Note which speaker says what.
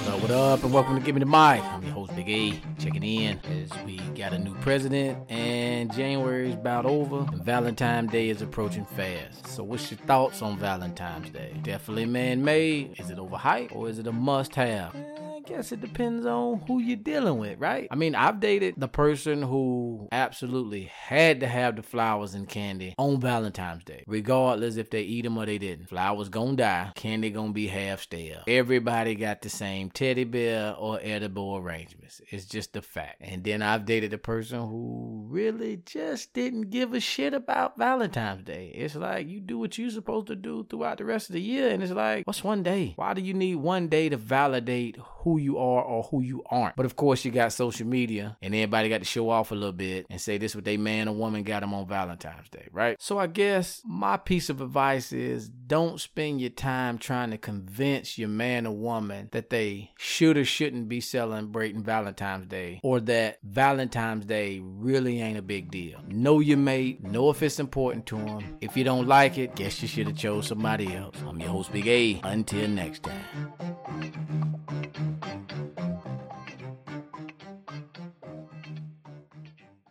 Speaker 1: What up, what up, and welcome to Give Me the Mic. I'm your host, Big A, checking in as we got a new president, and January is about over, and Valentine's Day is approaching fast. So, what's your thoughts on Valentine's Day? Definitely man made? Is it overhyped, or is it a must have? Guess it depends on who you're dealing with, right? I mean, I've dated the person who absolutely had to have the flowers and candy on Valentine's Day, regardless if they eat them or they didn't. Flowers gonna die, candy gonna be half stale. Everybody got the same teddy bear or edible arrangements. It's just a fact. And then I've dated a person who really just didn't give a shit about Valentine's Day. It's like you do what you're supposed to do throughout the rest of the year, and it's like, what's one day? Why do you need one day to validate who you are or who you aren't? But of course, you got social media, and everybody got to show off a little bit and say this what they man or woman got them on Valentine's Day, right? So I guess my piece of advice is don't spend your time trying to convince your man or woman that they should or shouldn't be celebrating Valentine's Day or that Valentine's Day really ain't a big deal. Know your mate, know if it's important to him. If you don't like it, guess you should have chose somebody else. I'm your host Big A. Until next time.